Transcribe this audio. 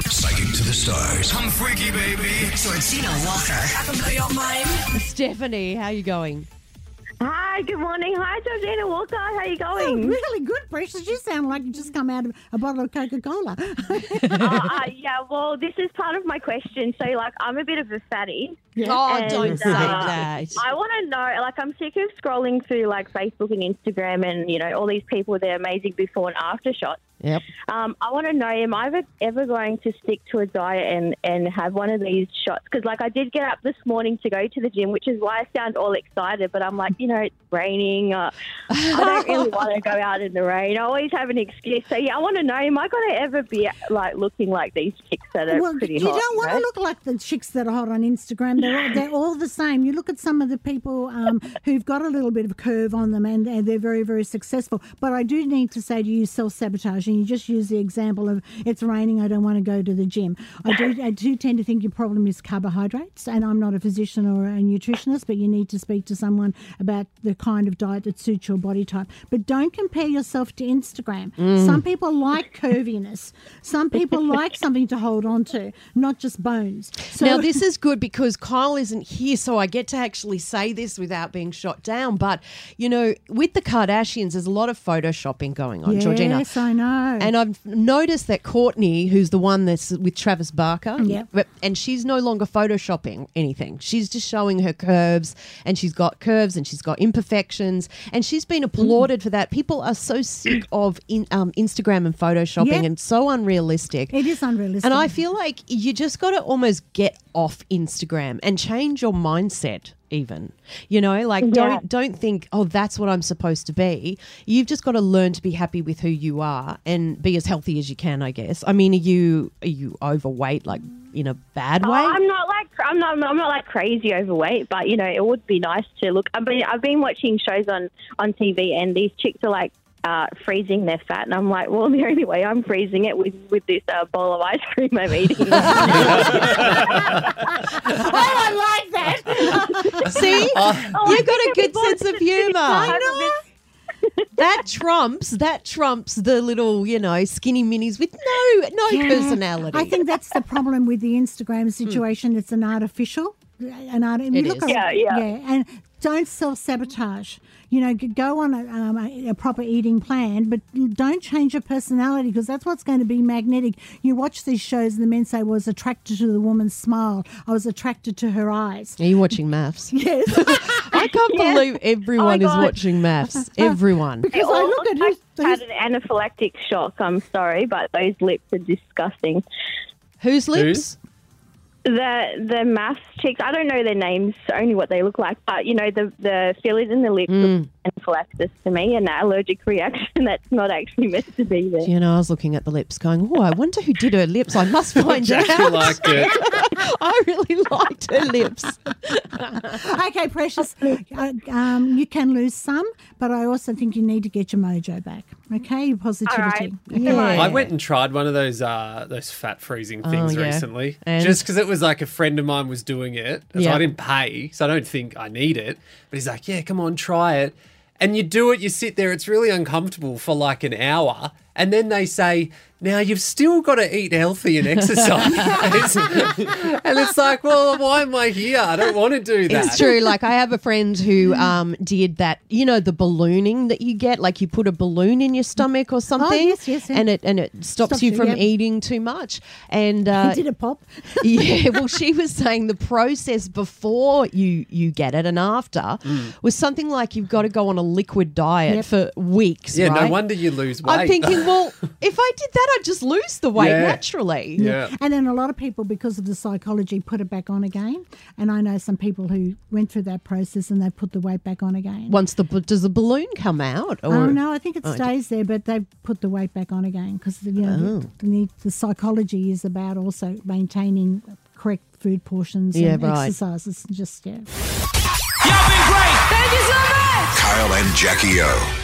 Psychic to the stars. I'm freaky, baby. Georgina Walker. I can blow your mind. Stephanie, how you going? Hi, good morning. Hi, Georgina Walker. How you Oh, going? really good, Precious. You sound like you just come out of a bottle of Coca Cola. uh, uh, yeah, well, this is part of my question. So, like, I'm a bit of a fatty. Oh, And, don't say uh, that. I want to know, like, I'm sick of scrolling through, like, Facebook and Instagram and, you know, all these people with their amazing before and after shots. Yep. Um, I want to know, am I ever, ever going to stick to a diet and, and have one of these shots? Because, like, I did get up this morning to go to the gym, which is why I sound all excited. But I'm like, you know, it's raining. Uh, I don't really want to go out in the rain. I always have an excuse. So, yeah, I want to know, am I going to ever be, like, looking like these chicks that are well, pretty you hot? You don't want know? to look like the chicks that are hot on Instagram. They're all, they're all the same. You look at some of the people um, who've got a little bit of a curve on them and, and they're very, very successful. But I do need to say to you self sabotage, and you just use the example of it's raining, I don't want to go to the gym. I do, I do tend to think your problem is carbohydrates, and I'm not a physician or a nutritionist, but you need to speak to someone about the kind of diet that suits your body type. But don't compare yourself to Instagram. Mm. Some people like curviness, some people like something to hold on to, not just bones. So, now this is good because Kyle isn't here, so I get to actually say this without being shot down. But you know, with the Kardashians, there's a lot of photoshopping going on, Georgina. Yes, I know. And I've noticed that Kourtney, who's the one that's with Travis Barker, Yep. and she's no longer photoshopping anything. She's just showing her curves, and she's got curves and she's got imperfections, and she's been applauded for that. People are so sick of in, um, Instagram and photoshopping, Yeah. and so unrealistic. it is unrealistic. And I feel like you just got to almost get off Instagram and change your mindset even. You know, like Yeah. don't don't think, "Oh, that's what I'm supposed to be." You've just got to learn to be happy with who you are and be as healthy as you can, I guess. I mean, are you are you overweight like in a bad Oh, way? I'm not like I'm not I'm not like crazy overweight, but you know it would be nice to look. I mean, I've been watching shows on on TV, and these chicks are like uh, freezing their fat, and I'm like, well, the only way I'm freezing it with with this uh, bowl of ice cream I'm eating. oh, I like that. See? Oh, You've got a good sense of humor. That trumps that trumps the little, you know, skinny minis with no no Yeah. personality. I think that's the problem with the Instagram situation. It's an artificial, an art. It you look is. at- Yeah, yeah. and don't self sabotage. You know, go on a, um, a, a proper eating plan, but don't change your personality because that's what's going to be magnetic. You watch these shows, and the men say, "I was attracted to the woman's smile. I was attracted to her eyes." Are you watching MAFS? Yes, I can't believe everyone is God. watching MAFS. Everyone. because I look at who's, I who's had an anaphylactic shock. I'm sorry, but those lips are disgusting. Whose lips? The the MAFS chicks, I don't know their names, only what they look like, but you know the the fillers in the lips Mm. look anaphylaxis to me, an allergic reaction that's not actually meant to be there. You know, I was looking at the lips going, oh, I wonder who did her lips. I must find Jackie out. liked it. I really liked her lips. okay, precious. Uh, um, you can lose some, but I also think you need to get your mojo back. Okay, your positivity. Yeah. I went and tried one of those uh, those fat freezing things Oh, yeah. recently, And? just because it was like a friend of mine was doing it. So Yeah. I didn't pay, so I don't think I need it. But he's like, "Yeah, come on, try it." And you do it. You sit there. It's really uncomfortable for like an hour, and then they say, "Now you've still got to eat healthy and exercise." and it's like, well, why am I here? I don't want to do that. It's true. Like I have a friend who um, did that. You know, the ballooning that you get, like you put a balloon in your stomach or something, yes, yes, yeah. and it and it stops, Stops you you, from eating too much. And uh, Did it pop? yeah, well, she was saying the process before you you get it and after was something like you've got to go on a liquid diet Yep. for weeks. yeah, right? no wonder you lose weight. I'm thinking, well, if I did that, I'd just lose the weight Yeah. naturally. yeah. And then a lot of people, because of the psychology, put it back on again. And I know some people who went through that process and they put the weight back on again. Once the does the balloon come out? Or Oh no, I think it oh, stays there, but they've put the weight back on again because you know Oh. the, the, the psychology is about also maintaining correct food portions Yeah, and right. exercises. Just yeah. Y'all been great. Thank you so much. Kyle and Jackie O.